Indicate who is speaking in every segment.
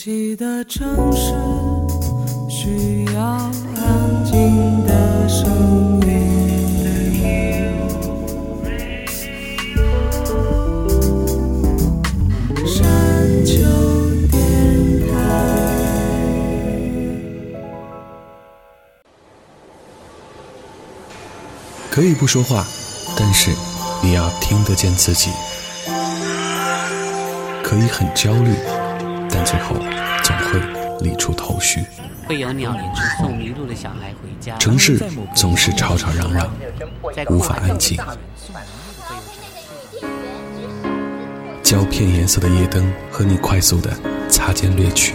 Speaker 1: 寂的城市需要安静的声音。
Speaker 2: 可以不说话，但是你要听得见自己。可以很焦虑，但最后总会理出头绪。
Speaker 3: 会有鸟领送迷路的小孩回家。
Speaker 2: 城市总是吵吵嚷嚷，无法安静。胶片颜色的夜灯和你快速的擦肩掠去，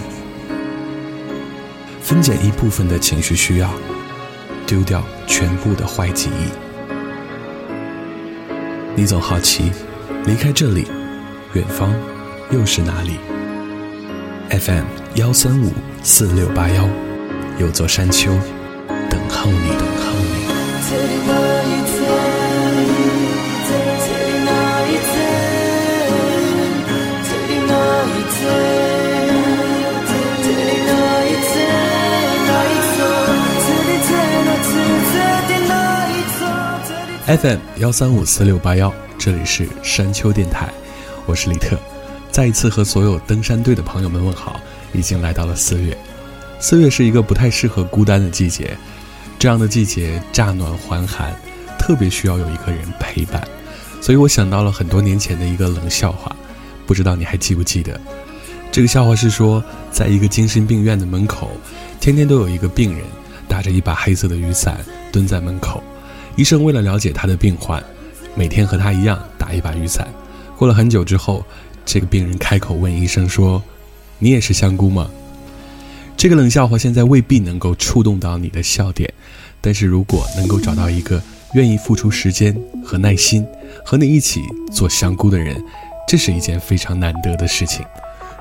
Speaker 2: 分拣一部分的情绪需要，丢掉全部的坏记忆。你总好奇，离开这里，远方又是哪里？FM 幺三五四六八幺，有座山丘等候你，等候你。FM 幺三五四六八幺，这里是山丘电台，我是李特，再一次和所有登山队的朋友们问好。已经来到了四月，四月是一个不太适合孤单的季节，这样的季节乍暖还寒，特别需要有一个人陪伴。所以我想到了很多年前的一个冷笑话，不知道你还记不记得？这个笑话是说，在一个精神病院的门口，天天都有一个病人打着一把黑色的雨伞蹲在门口。医生为了了解他的病患，每天和他一样打一把雨伞。过了很久之后，这个病人开口问医生说：“你也是香菇吗？”这个冷笑话现在未必能够触动到你的笑点，但是如果能够找到一个愿意付出时间和耐心和你一起做香菇的人，这是一件非常难得的事情。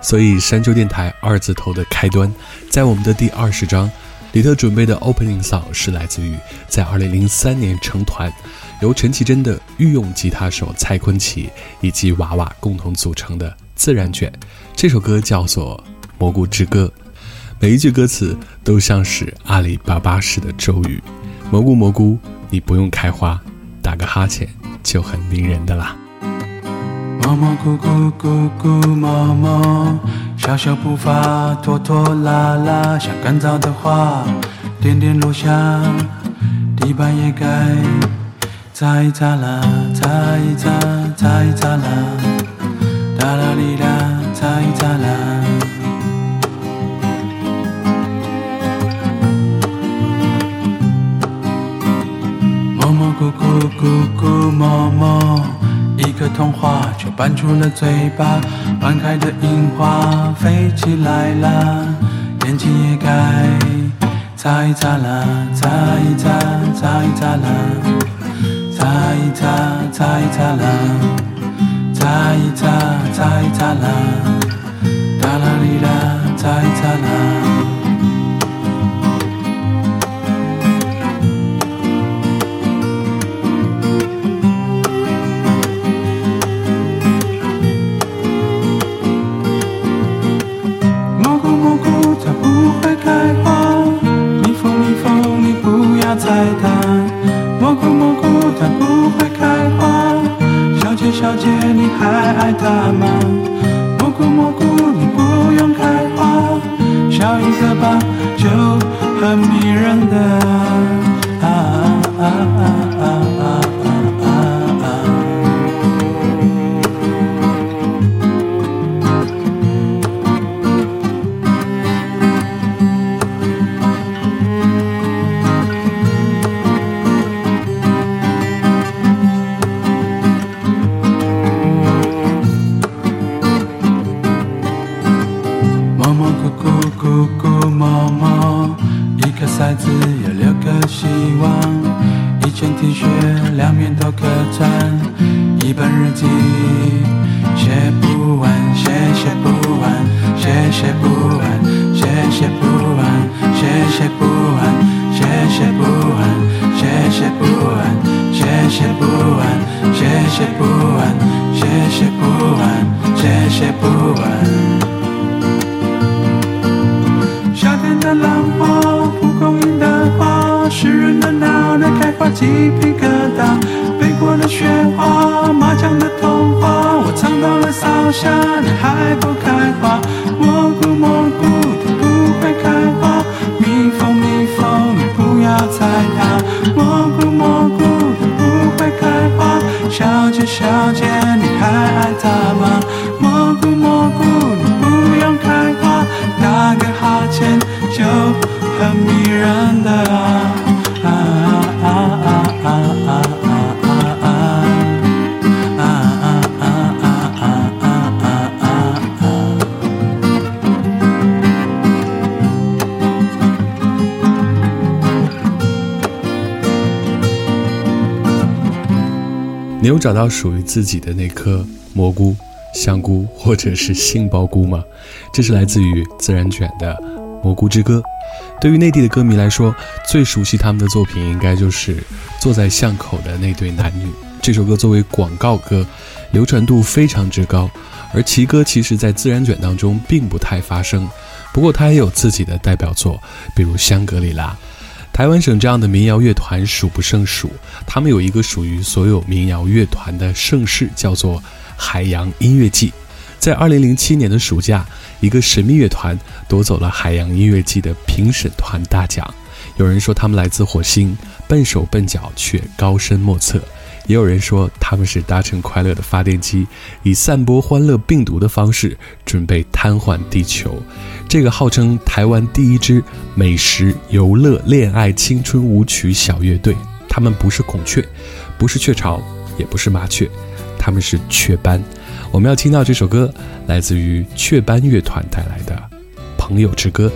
Speaker 2: 所以山丘电台二字头的开端，在我们的第二十章。李特准备的 opening song 是来自于在2003年成团，由陈绮贞的御用吉他手蔡坤奇以及娃娃共同组成的《自然卷》。这首歌叫做《蘑菇之歌》，每一句歌词都像是阿里巴巴式的咒语。蘑菇蘑菇，你不用开花，打个哈欠就很迷人的啦。
Speaker 4: 蘑蘑菇菇菇菇蘑蘑，小小步伐拖拖拉拉，像干燥的花，点点落下，地板也该擦一擦啦，擦一擦，擦一擦啦，哒啦哩啦，擦一擦啦。摸摸咕咕咕咕摸摸，一个童话就搬出了嘴巴，半开的樱花飞起来啦，眼睛也该擦一擦啦，擦一擦，擦一擦啦。擦一擦，擦一擦啦，擦一擦，擦一擦啦，哒啦哩啦，擦一擦啦。爱他吗？蘑菇蘑菇你不用开花，笑一个吧就很迷人的你
Speaker 2: 有找到属于自己的那颗蘑菇、香菇或者是杏鲍菇吗？这是来自于自然卷的《蘑菇之歌》。对于内地的歌迷来说，最熟悉他们的作品应该就是《坐在巷口的那对男女》。这首歌作为广告歌，流传度非常之高。而其歌其实在自然卷当中并不太发声，不过他也有自己的代表作，比如《香格里拉》。台湾省这样的民谣乐团数不胜数，他们有一个属于所有民谣乐团的盛事，叫做海洋音乐季。在二零零七年的暑假，一个神秘乐团夺走了海洋音乐季的评审团大奖。有人说他们来自火星，笨手笨脚却高深莫测；也有人说他们是搭乘快乐的发电机，以散播欢乐病毒的方式准备瘫痪地球。这个号称台湾第一支美食、游乐、恋爱、青春舞曲小乐队，他们不是孔雀，不是雀巢，也不是麻雀，他们是雀斑。我们要听到这首歌，来自于雀斑乐团带来的《朋友之歌》。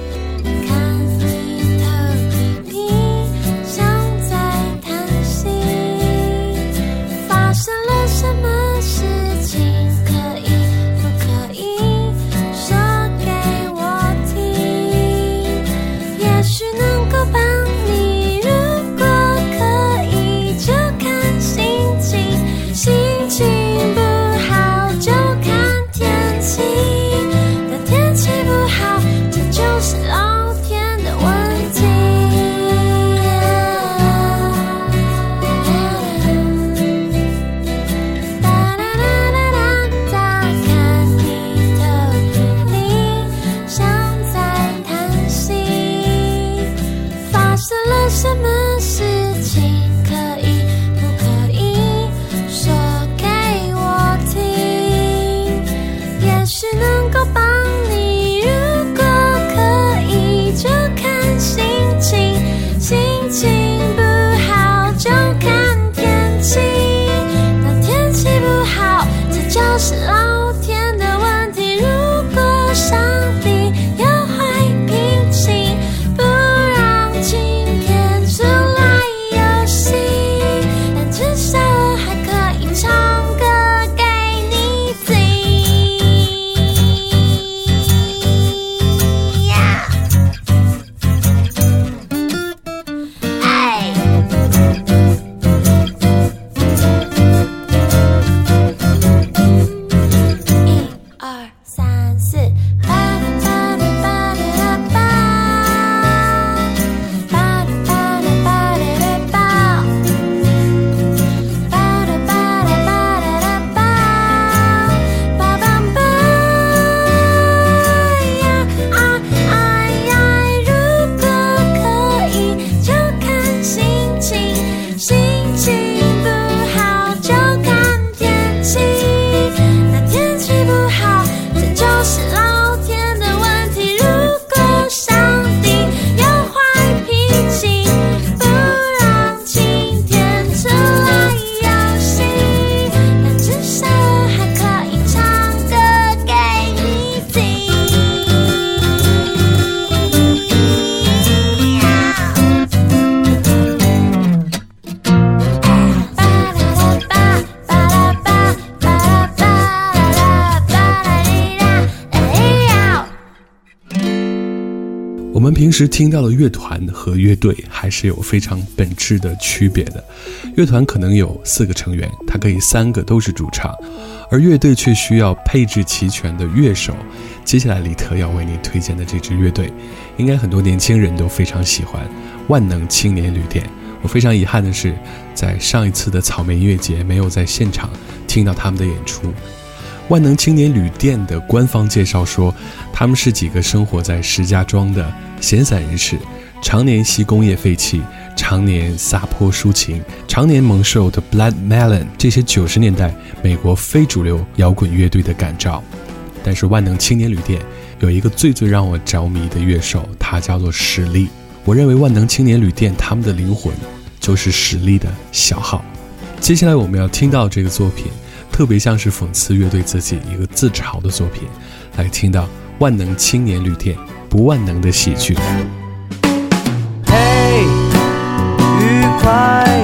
Speaker 2: 平时听到的乐团和乐队还是有非常本质的区别的。乐团可能有四个成员，它可以三个都是主唱，而乐队却需要配置齐全的乐手。接下来，李特要为你推荐的这支乐队，应该很多年轻人都非常喜欢——万能青年旅店。我非常遗憾的是，在上一次的草莓音乐节没有在现场听到他们的演出。万能青年旅店的官方介绍说，他们是几个生活在石家庄的闲散人士，常年吸工业废气，常年撒泼抒情，常年蒙受的 Blood Melon 这些九十年代美国非主流摇滚乐队的感召。但是万能青年旅店有一个最最让我着迷的乐手，他叫做史力。我认为万能青年旅店他们的灵魂就是实力的小号。接下来我们要听到这个作品。特别像是讽刺乐队自己一个自嘲的作品，来听到万能青年旅店不万能的喜剧。
Speaker 5: 嘿，愉快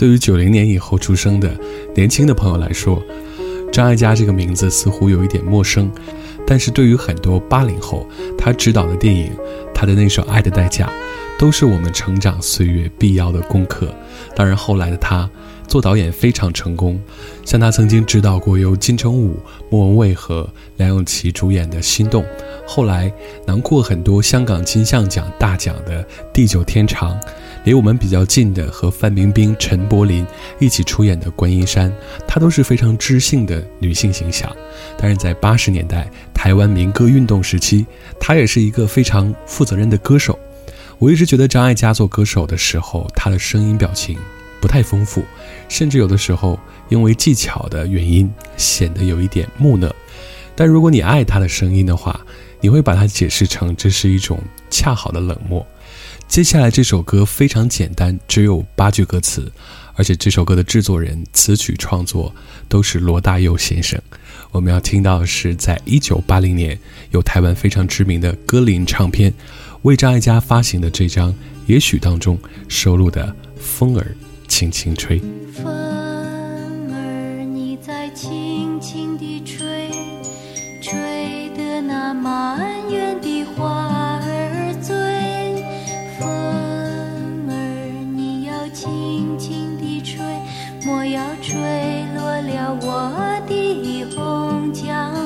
Speaker 2: 对于九零年以后出生的年轻的朋友来说，张艾嘉这个名字似乎有一点陌生。但是对于很多八零后，他执导的电影，他的那首《爱的代价》，都是我们成长岁月必要的功课。当然，后来的他做导演非常成功，像他曾经执导过由金城武、莫文蔚和梁咏琪主演的《心动》，后来囊括很多香港金像奖大奖的《地久天长》。离我们比较近的和范冰冰、陈柏霖一起出演的《观音山》，她都是非常知性的女性形象。但是在八十年代台湾民歌运动时期，她也是一个非常负责任的歌手。我一直觉得张艾嘉做歌手的时候，她的声音表情不太丰富，甚至有的时候因为技巧的原因显得有一点木讷。但如果你爱她的声音的话，你会把它解释成这是一种恰好的冷漠。接下来这首歌非常简单，只有八句歌词，而且这首歌的制作人、词曲创作都是罗大佑先生。我们要听到的是，在一九八零年由台湾非常知名的歌林唱片为张艾嘉发行的这张《也许》当中收录的《风儿轻轻吹》。
Speaker 6: 的吹，莫要吹落了我的红墙。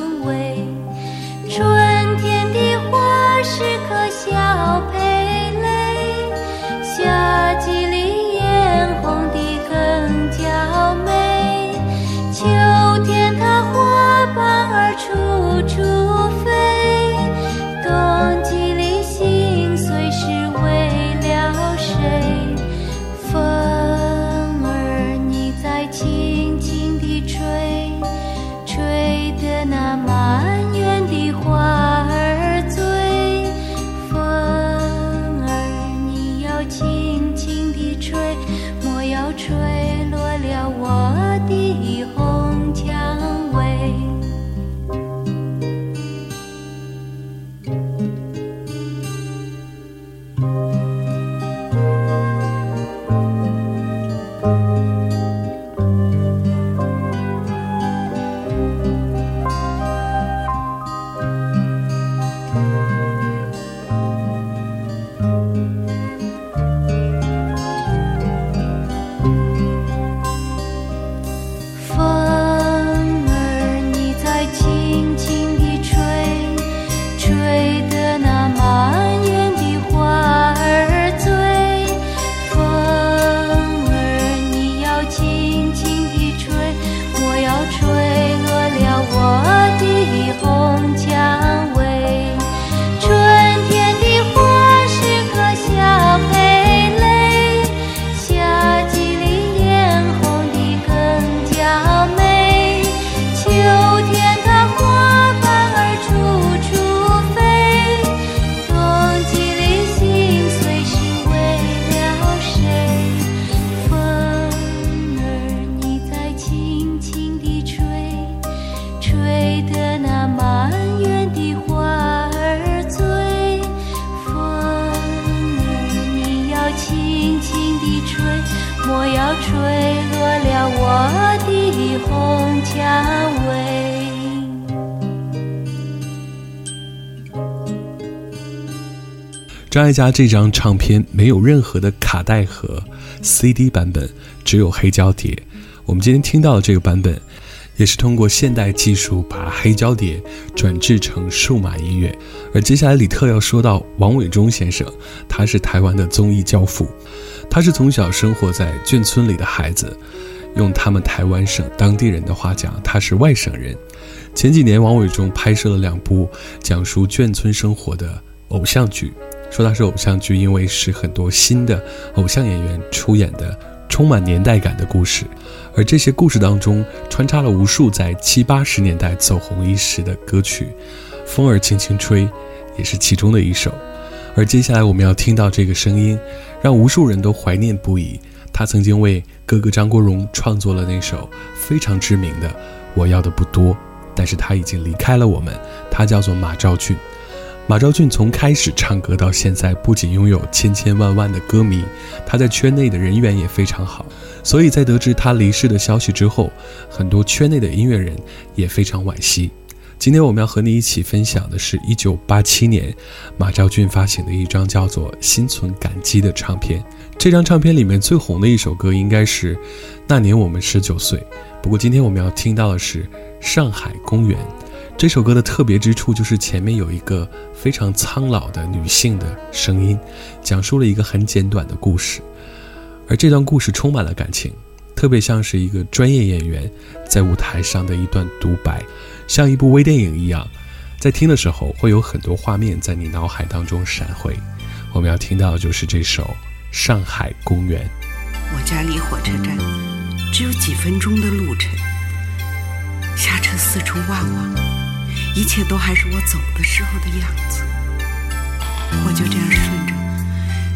Speaker 2: 张艾嘉这张唱片没有任何的卡带和 CD 版本，只有黑胶碟。我们今天听到的这个版本，也是通过现代技术把黑胶碟转制成数码音乐。而接下来李特要说到王伟忠先生，他是台湾的综艺教父，他是从小生活在眷村里的孩子，用他们台湾省当地人的话讲，他是外省人。前几年，王伟忠拍摄了两部讲述眷村生活的偶像剧。说它是偶像剧，因为是很多新的偶像演员出演的，充满年代感的故事。而这些故事当中穿插了无数在七八十年代走红一时的歌曲，《风儿轻轻吹》也是其中的一首。而接下来我们要听到这个声音，让无数人都怀念不已。他曾经为哥哥张国荣创作了那首非常知名的《我要的不多》，但是他已经离开了我们。他叫做马兆骏。马昭俊从开始唱歌到现在，不仅拥有千千万万的歌迷，他在圈内的人缘也非常好。所以在得知他离世的消息之后，很多圈内的音乐人也非常惋惜。今天我们要和你一起分享的是一九八七年马昭俊发行的一张叫做《心存感激》的唱片。这张唱片里面最红的一首歌应该是《那年我们十九岁》。不过今天我们要听到的是《上海公园》。这首歌的特别之处就是前面有一个非常苍老的女性的声音，讲述了一个很简短的故事，而这段故事充满了感情，特别像是一个专业演员在舞台上的一段独白，像一部微电影一样，在听的时候会有很多画面在你脑海当中闪回。我们要听到的就是这首《上海公园》。
Speaker 7: 我家离火车站只有几分钟的路程，下车四处望望。一切都还是我走的时候的样子，我就这样顺着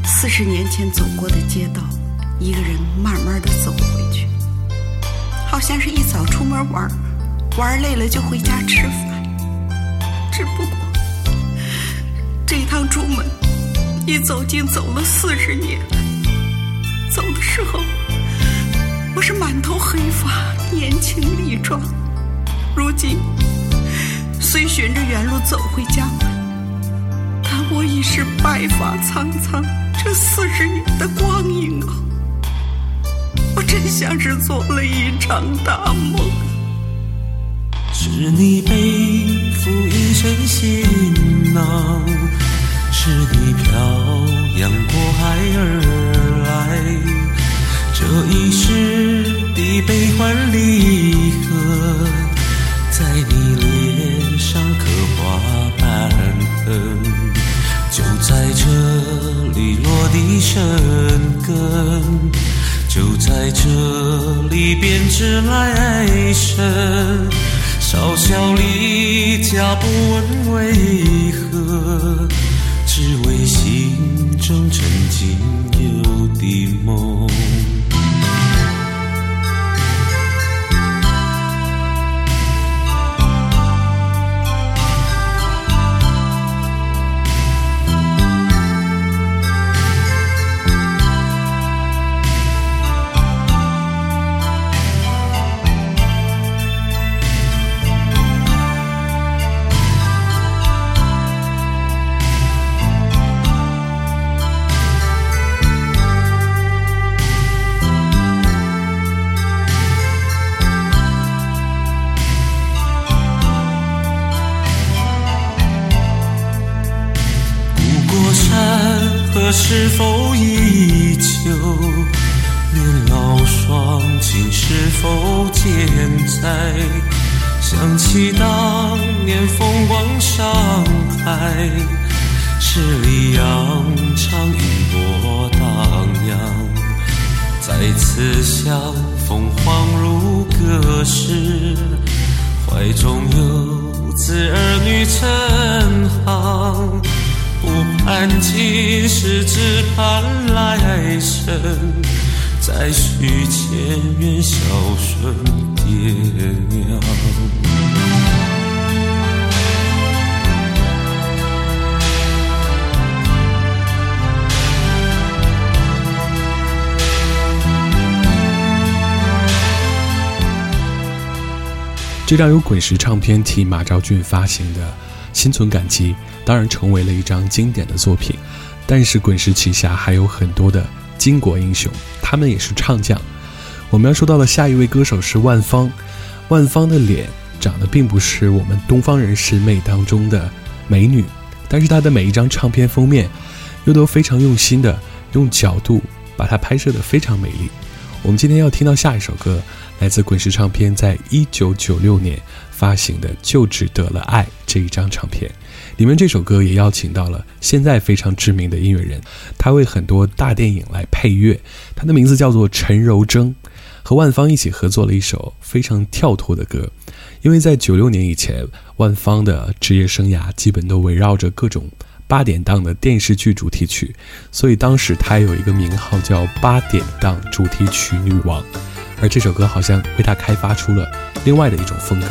Speaker 7: 四十年前走过的街道，一个人慢慢的走回去，好像是一早出门玩，玩累了就回家吃饭。只不过这一趟出门，一走竟走了四十年。走的时候，我是满头黑发，年轻力壮，如今。虽循着原路走回家门，但我已是白发苍苍。这四十年的光阴啊，我真像是做了一场大梦。
Speaker 8: 是你背负一身行囊，是你漂洋过海而来，这一世的悲欢离合，在这里落地生根，就在这里编织来生。少小离家不问为何，只为心中曾经有的梦。
Speaker 2: 这张由滚石唱片替马昭俊发行的《心存感激》。当然成为了一张经典的作品，但是滚石旗下还有很多的巾帼英雄，他们也是唱将。我们要说到的下一位歌手是万芳，万芳的脸长得并不是我们东方人审美当中的美女，但是她的每一张唱片封面又都非常用心的用角度把它拍摄的非常美丽。我们今天要听到下一首歌，来自滚石唱片在一九九六年发行的《就只得了爱》这一张唱片。里面这首歌也邀请到了现在非常知名的音乐人，他为很多大电影来配乐，他的名字叫做陈柔贞，和万芳一起合作了一首非常跳脱的歌。因为在九六年以前，万芳的职业生涯基本都围绕着各种八点档的电视剧主题曲，所以当时她有一个名号叫“八点档主题曲女王”，而这首歌好像为他开发出了另外的一种风格。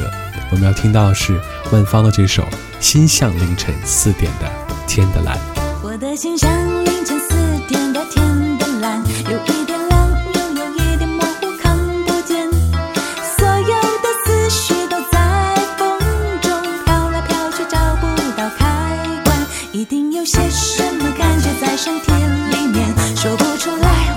Speaker 2: 我们要听到的是万芳的这首《心像凌晨四点的天的蓝》。
Speaker 9: 我的心像凌晨四点的天的蓝，有一点亮，又有一点模糊，看不见。所有的思绪都在风中飘来飘去，找不到开关。一定有些什么感觉在身体里面，说不出来。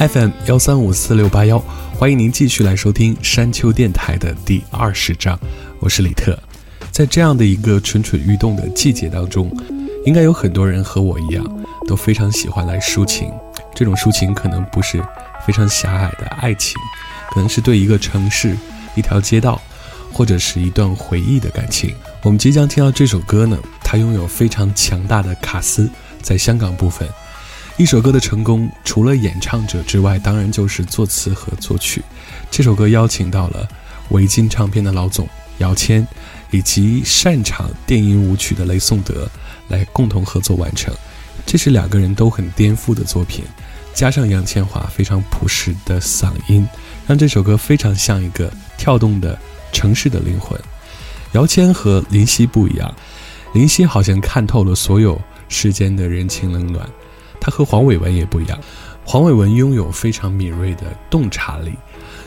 Speaker 2: FM 幺三五四六八幺，欢迎您继续来收听山丘电台的第二十章，我是李特。在这样的一个蠢蠢欲动的季节当中，应该有很多人和我一样，都非常喜欢来抒情。这种抒情可能不是非常狭隘的爱情，可能是对一个城市、一条街道，或者是一段回忆的感情。我们即将听到这首歌呢，它拥有非常强大的卡斯，在香港部分。一首歌的成功，除了演唱者之外，当然就是作词和作曲。这首歌邀请到了维京唱片的老总姚谦，以及擅长电音舞曲的雷颂德来共同合作完成。这是两个人都很颠覆的作品，加上杨千嬅非常朴实的嗓音，让这首歌非常像一个跳动的城市的灵魂。姚谦和林夕不一样，林夕好像看透了所有世间的人情冷暖。他和黄伟文也不一样，黄伟文拥有非常敏锐的洞察力，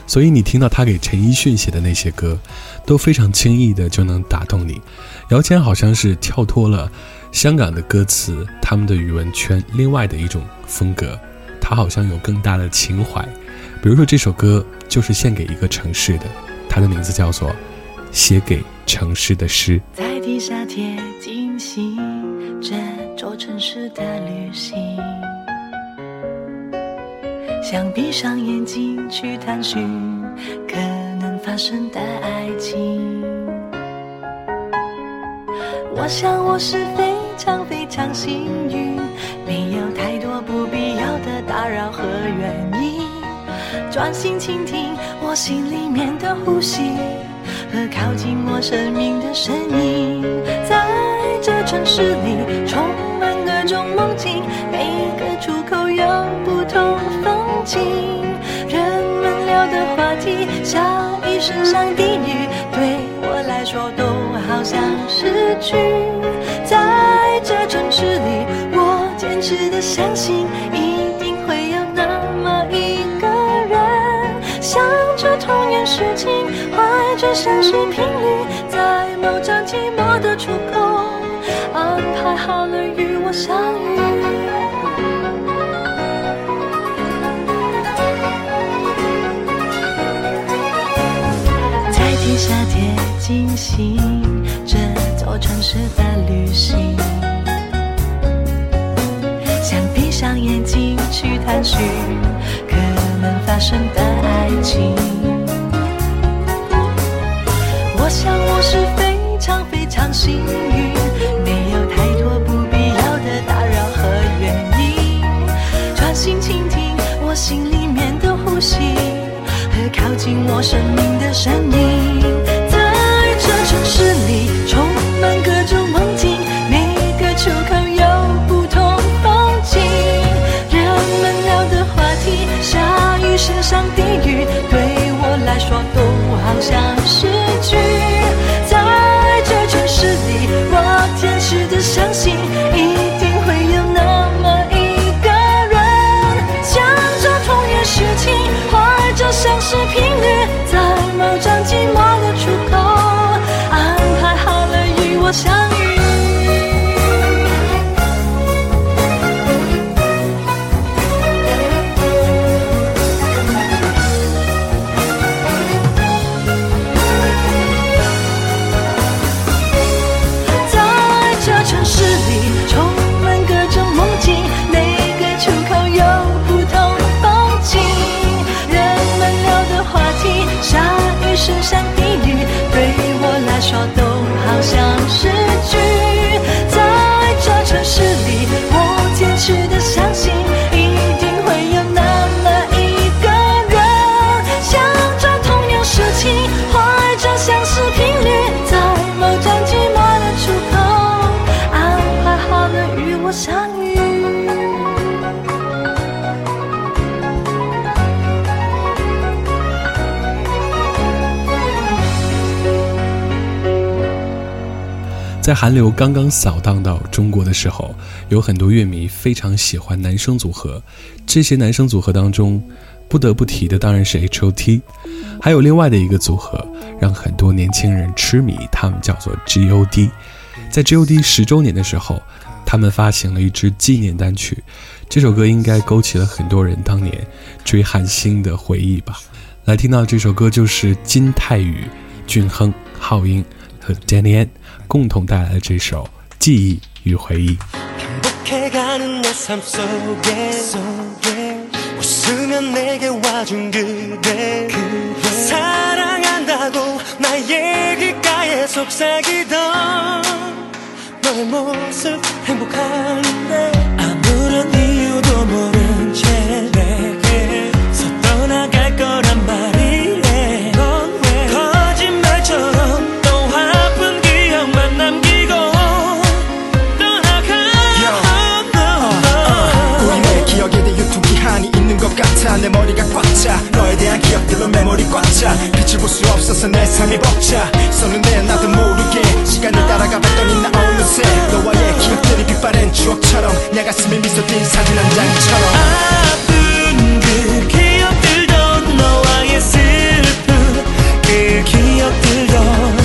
Speaker 2: 所以你听到他给陈奕迅写的那些歌，都非常轻易的就能打动你。姚谦好像是跳脱了香港的歌词，他们的语文圈另外的一种风格，他好像有更大的情怀。比如说这首歌就是献给一个城市的，它的名字叫做《写给城市的诗》。
Speaker 10: 在地下铁进行着城市的旅行，想闭上眼睛去探寻可能发生的爱情。我想我是非常非常幸运，没有太多不必要的打扰和原因，专心倾听我心里面的呼吸。和靠近我生命的声音，在这城市里充满各种梦境，每个出口有不同风景。人们聊的话题像一声像低语，对我来说都好像诗句。在这城市里，我坚持的相信，一定会有那么一个人，想着同样事情。怀着相似频率，在某站寂寞的出口，安排好了与我相遇。在地下铁进行这座城市的旅行，想闭上眼睛去探寻可能发生的爱情。想我是非常非常幸运，没有太多不必要的打扰和原因，专心倾听我心里面的呼吸，和靠近我生命的声音。在
Speaker 2: 韩流刚刚扫荡到中国的时候，有很多乐迷非常喜欢男生组合。这些男生组合当中，不得不提的当然是 H.O.T，还有另外的一个组合让很多年轻人痴迷，他们叫做 G.O.D。在 G.O.D 十周年的时候，他们发行了一支纪念单曲，这首歌应该勾起了很多人当年追韩星的回忆吧。来听到这首歌就是金泰宇、俊亨、浩英和 Danny An。共同带来的这首记忆与回忆
Speaker 1: 행복해가는 내 삶 속에, 속에 웃으면 내게 와준 그대, 그대 사랑한다고 나의 귓가에 속삭이던 너의 모습 행복한데 아무런 이유도 모른 채 내
Speaker 11: 머리가 꽉차. 너에 대한 기억들로 메모리 꽉차. 빛을 볼 수 없어서 내 삶이 벅차. 썼는데 나도 모르게 시간을 따라가 봤더니 나 어느새 너와의 기억들이 빛바랜 추억처럼 내 가슴에 미소 띈 사진 한
Speaker 1: 장처럼. 아픈 그 기억들도 너와의 슬픈 그 기억들도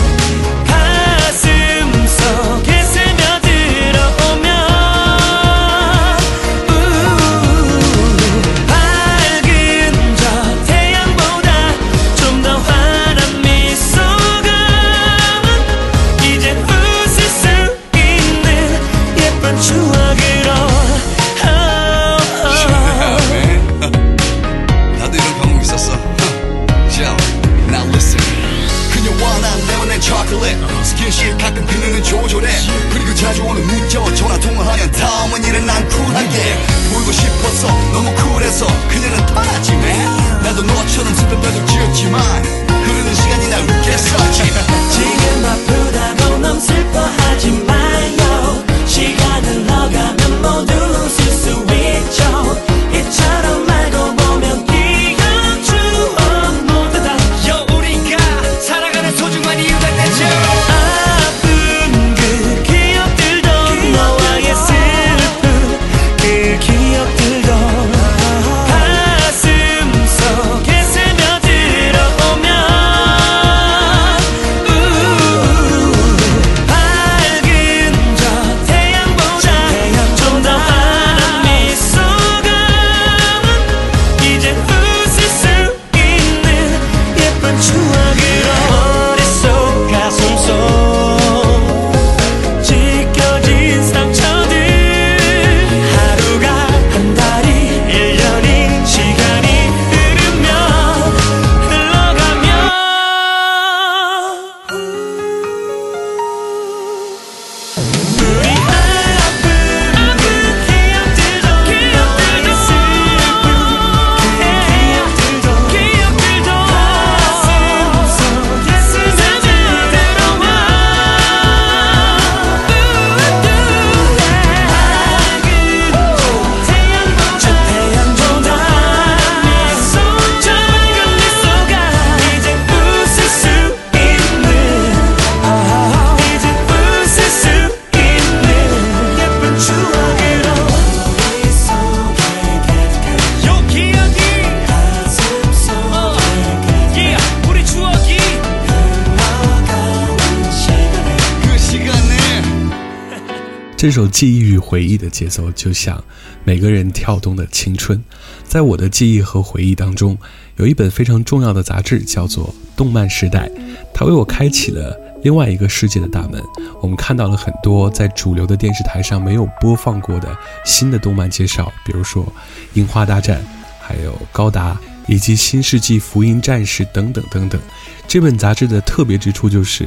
Speaker 2: 这首记忆与回忆的节奏，就像每个人跳动的青春。在我的记忆和回忆当中，有一本非常重要的杂志，叫做《动漫时代》，它为我开启了另外一个世界的大门。我们看到了很多在主流的电视台上没有播放过的新的动漫介绍，比如说《樱花大战》，还有《高达》，以及《新世纪福音战士》等等等等。这本杂志的特别之处就是，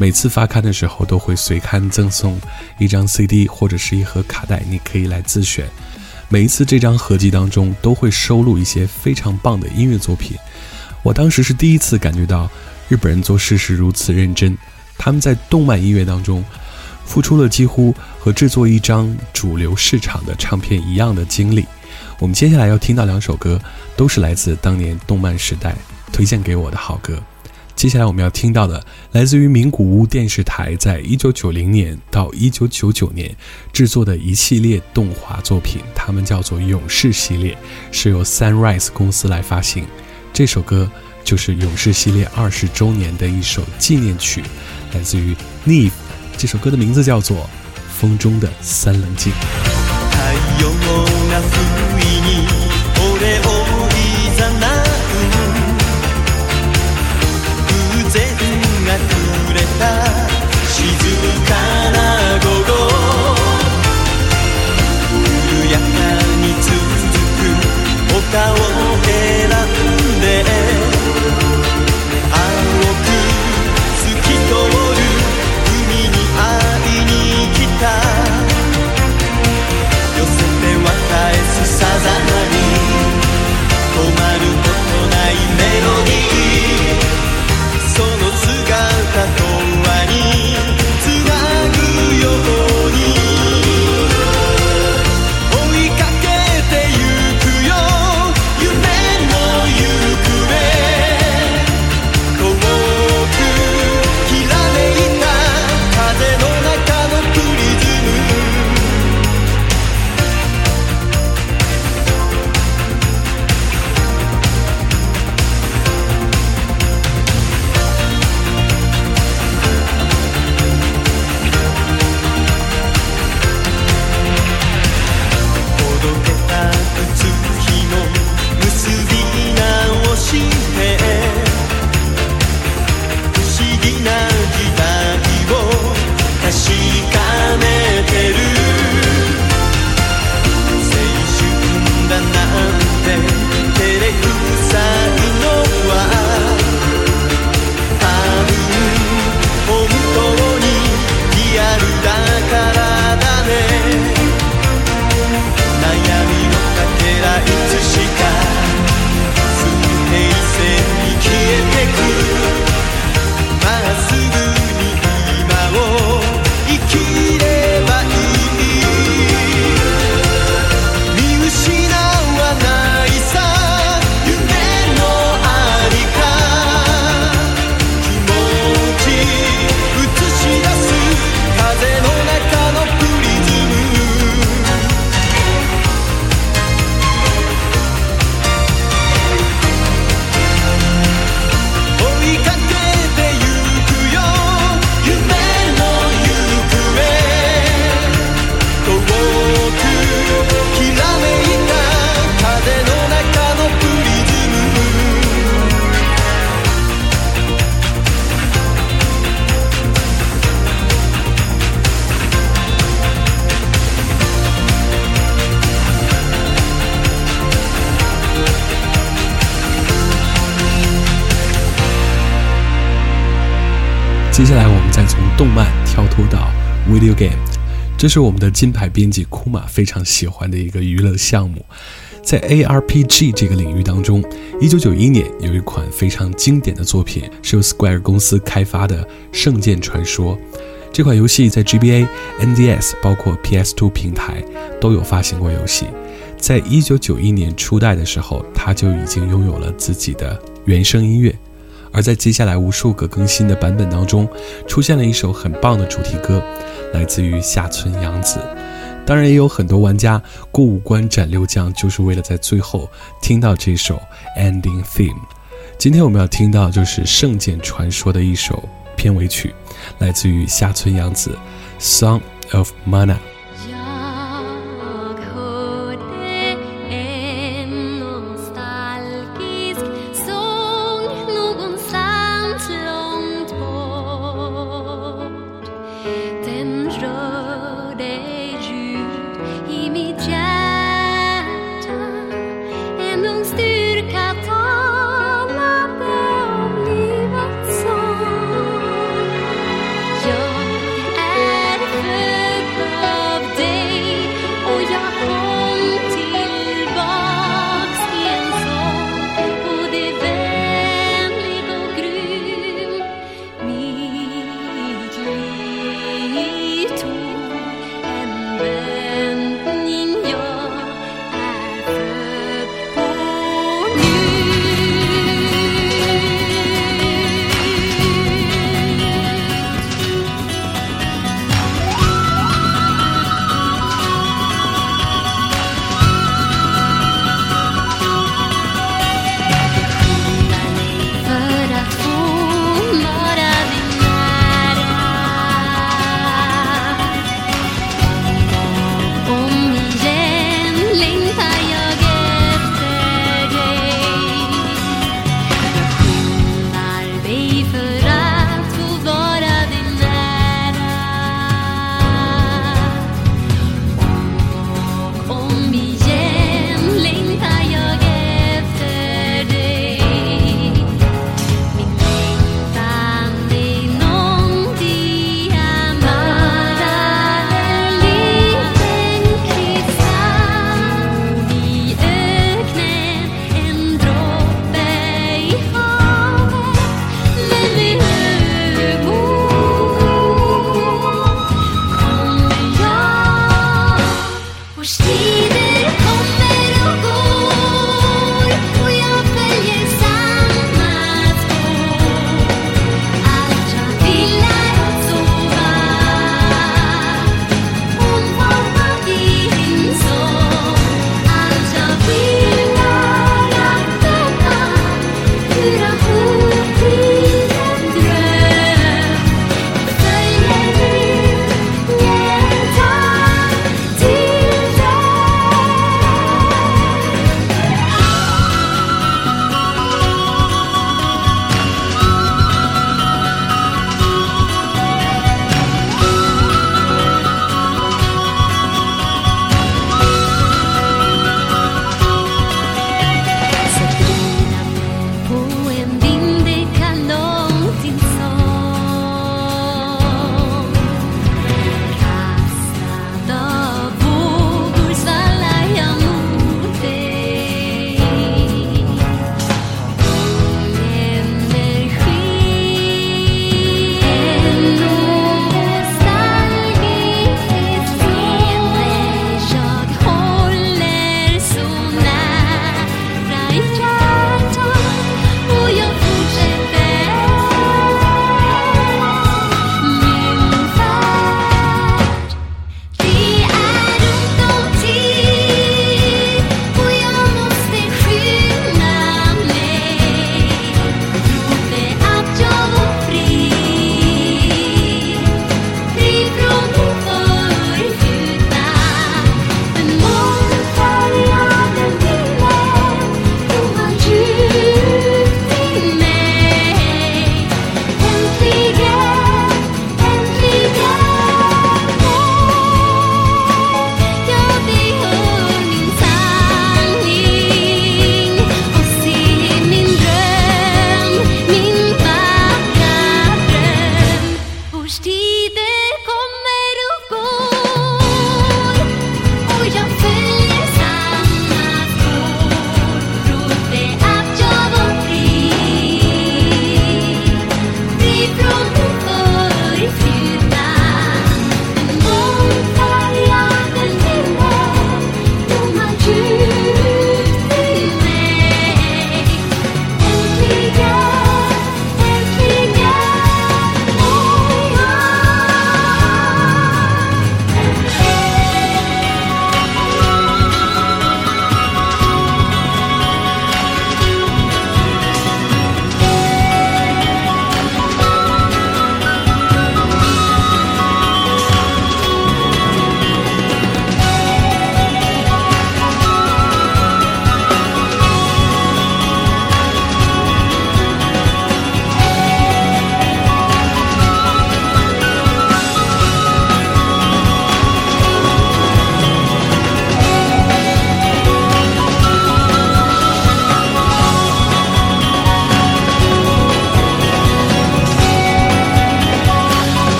Speaker 2: 每次发刊的时候都会随刊赠送一张 CD 或者是一盒卡带，你可以来自选。每一次这张合集当中都会收录一些非常棒的音乐作品。我当时是第一次感觉到日本人做事是如此认真，他们在动漫音乐当中付出了几乎和制作一张主流市场的唱片一样的精力。我们接下来要听到两首歌，都是来自当年动漫时代推荐给我的好歌。
Speaker 12: 接下来我们要听到的，来自于名古屋电视台在一九九零年到一九九九年制作的一系列动画作品，它们叫做《勇士系列》，是由 Sunrise 公司来发行。这首歌就是《勇士系列》二十周年的一首纪念曲，来自于 Neve。这首歌的名字叫做《风中的三棱镜》。动漫跳脱到 video game，这是我们的金牌编辑库玛非常喜欢的一个娱乐项目。在 ARPG 这个领域当中，一九九一年有一款非常经典的作品，是由 Square 公司开发的《圣剑传说》。这款游戏在 GBA、NDS 包括 PS2 平台都有发行过游戏。在一九九一年初代的时候，它就已经拥有了自己的原声音乐。而在接下来无数个更新的版本当中，出现了一首很棒的主题歌，来自于下村洋子。当然，也有很多玩家过五关斩六将，就是为了在最后听到这首 ending theme。今天我们要听到就是《圣剑传说》的一首片尾曲，来自于下村洋子，《Song of Mana》。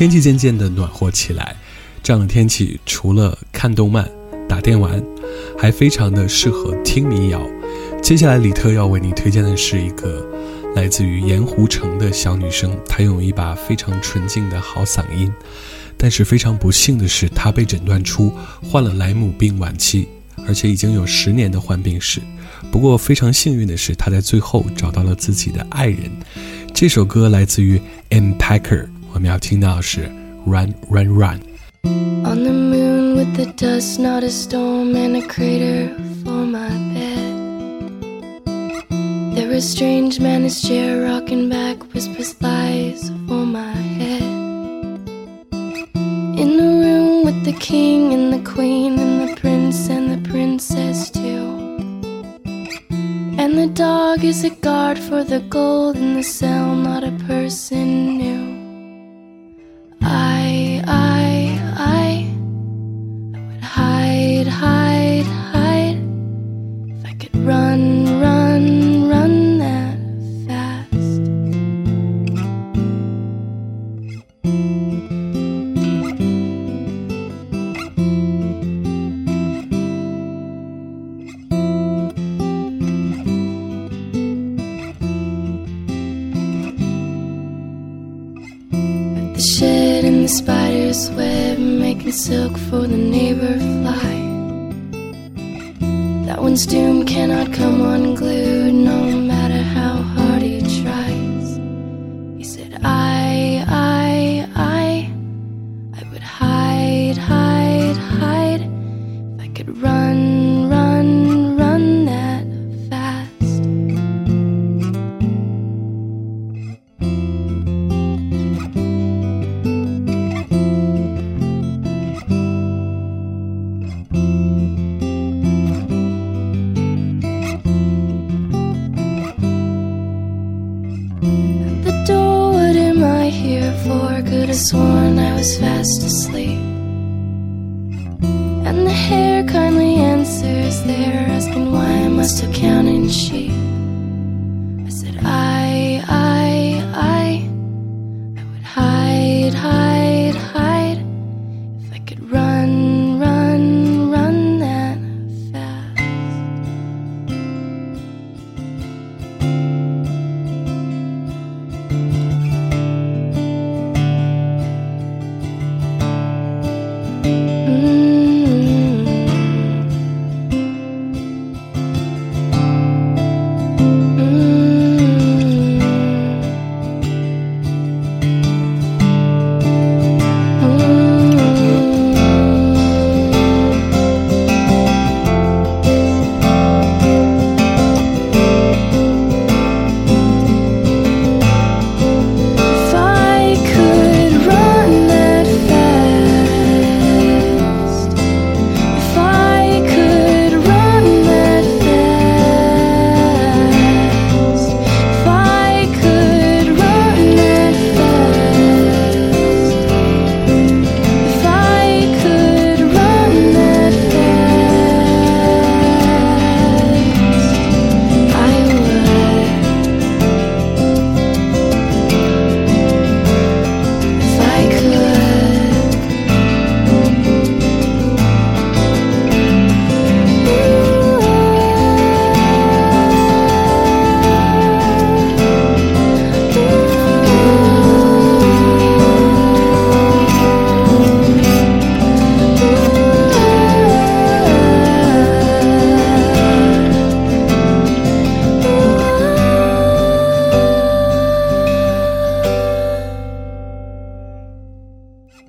Speaker 2: 天气渐渐的暖和起来，这样的天气除了看动漫、打电玩，还非常的适合听民谣。接下来，李特要为你推荐的是一个来自于盐湖城的小女生，她拥有一把非常纯净的好嗓音，但是非常不幸的是，她被诊断出患了莱姆病晚期，而且已经有十年的患病史。不过非常幸运的是，她在最后找到了自己的爱人。这首歌来自于 M Packer，我们要听到的是 Run Run Run。
Speaker 13: On the moon with the dust, not a storm and a crater for my bed. There a strange man, his chair rocking back, whispers lies for my head. In the room with the king and the queen and the prince and the princess too. And the dog is a guard for the gold in the cell, not a person new. she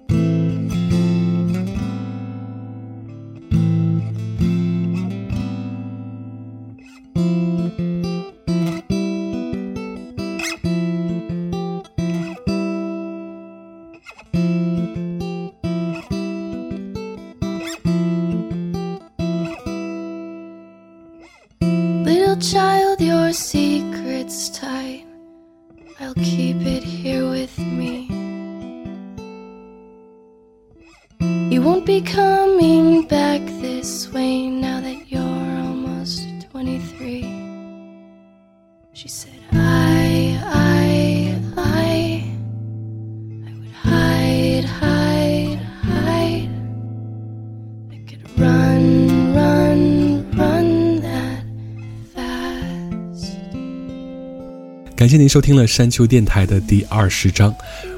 Speaker 13: Bye.
Speaker 2: 感谢您收听了山丘电台的第二十章，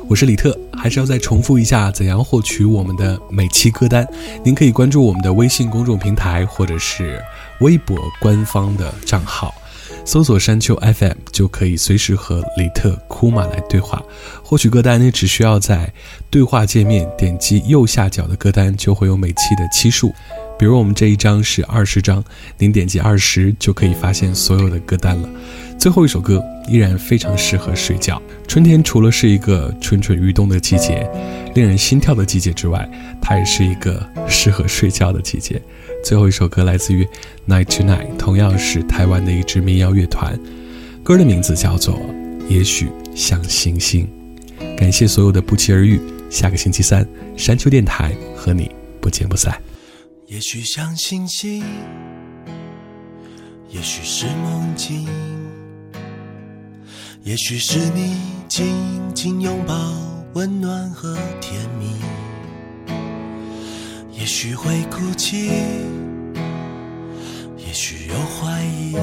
Speaker 2: 我是李特，还是要再重复一下怎样获取我们的每期歌单。您可以关注我们的微信公众平台或者是微博官方的账号，搜索山丘 FM 就可以随时和李特库玛来对话。获取歌单，你只需要在对话界面点击右下角的歌单，就会有每期的期数。比如我们这一章是二十章，您点击二十就可以发现所有的歌单了。最后一首歌依然非常适合睡觉。春天除了是一个蠢蠢欲动的季节，令人心跳的季节之外，它也是一个适合睡觉的季节。最后一首歌来自于 Night to Night，同样是台湾的一支民谣乐团，歌的名字叫做《也许像星星》。感谢所有的不期而遇，下个星期三山丘电台和你不见不散。
Speaker 14: 也许像星星，也许是梦境，也许是你紧紧拥抱，温暖和甜蜜。也许会哭泣，也许有怀疑。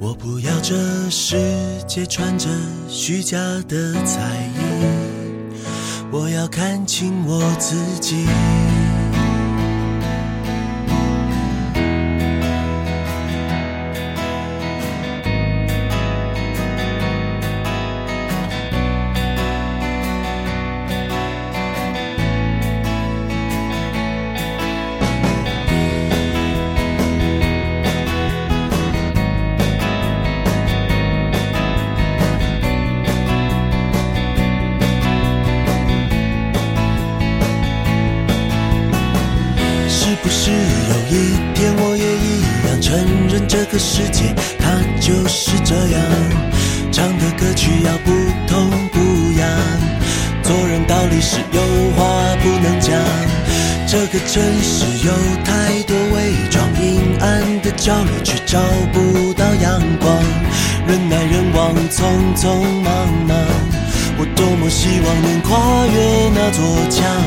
Speaker 14: 我不要这世界穿着虚假的彩衣，我要看清我自己。座桥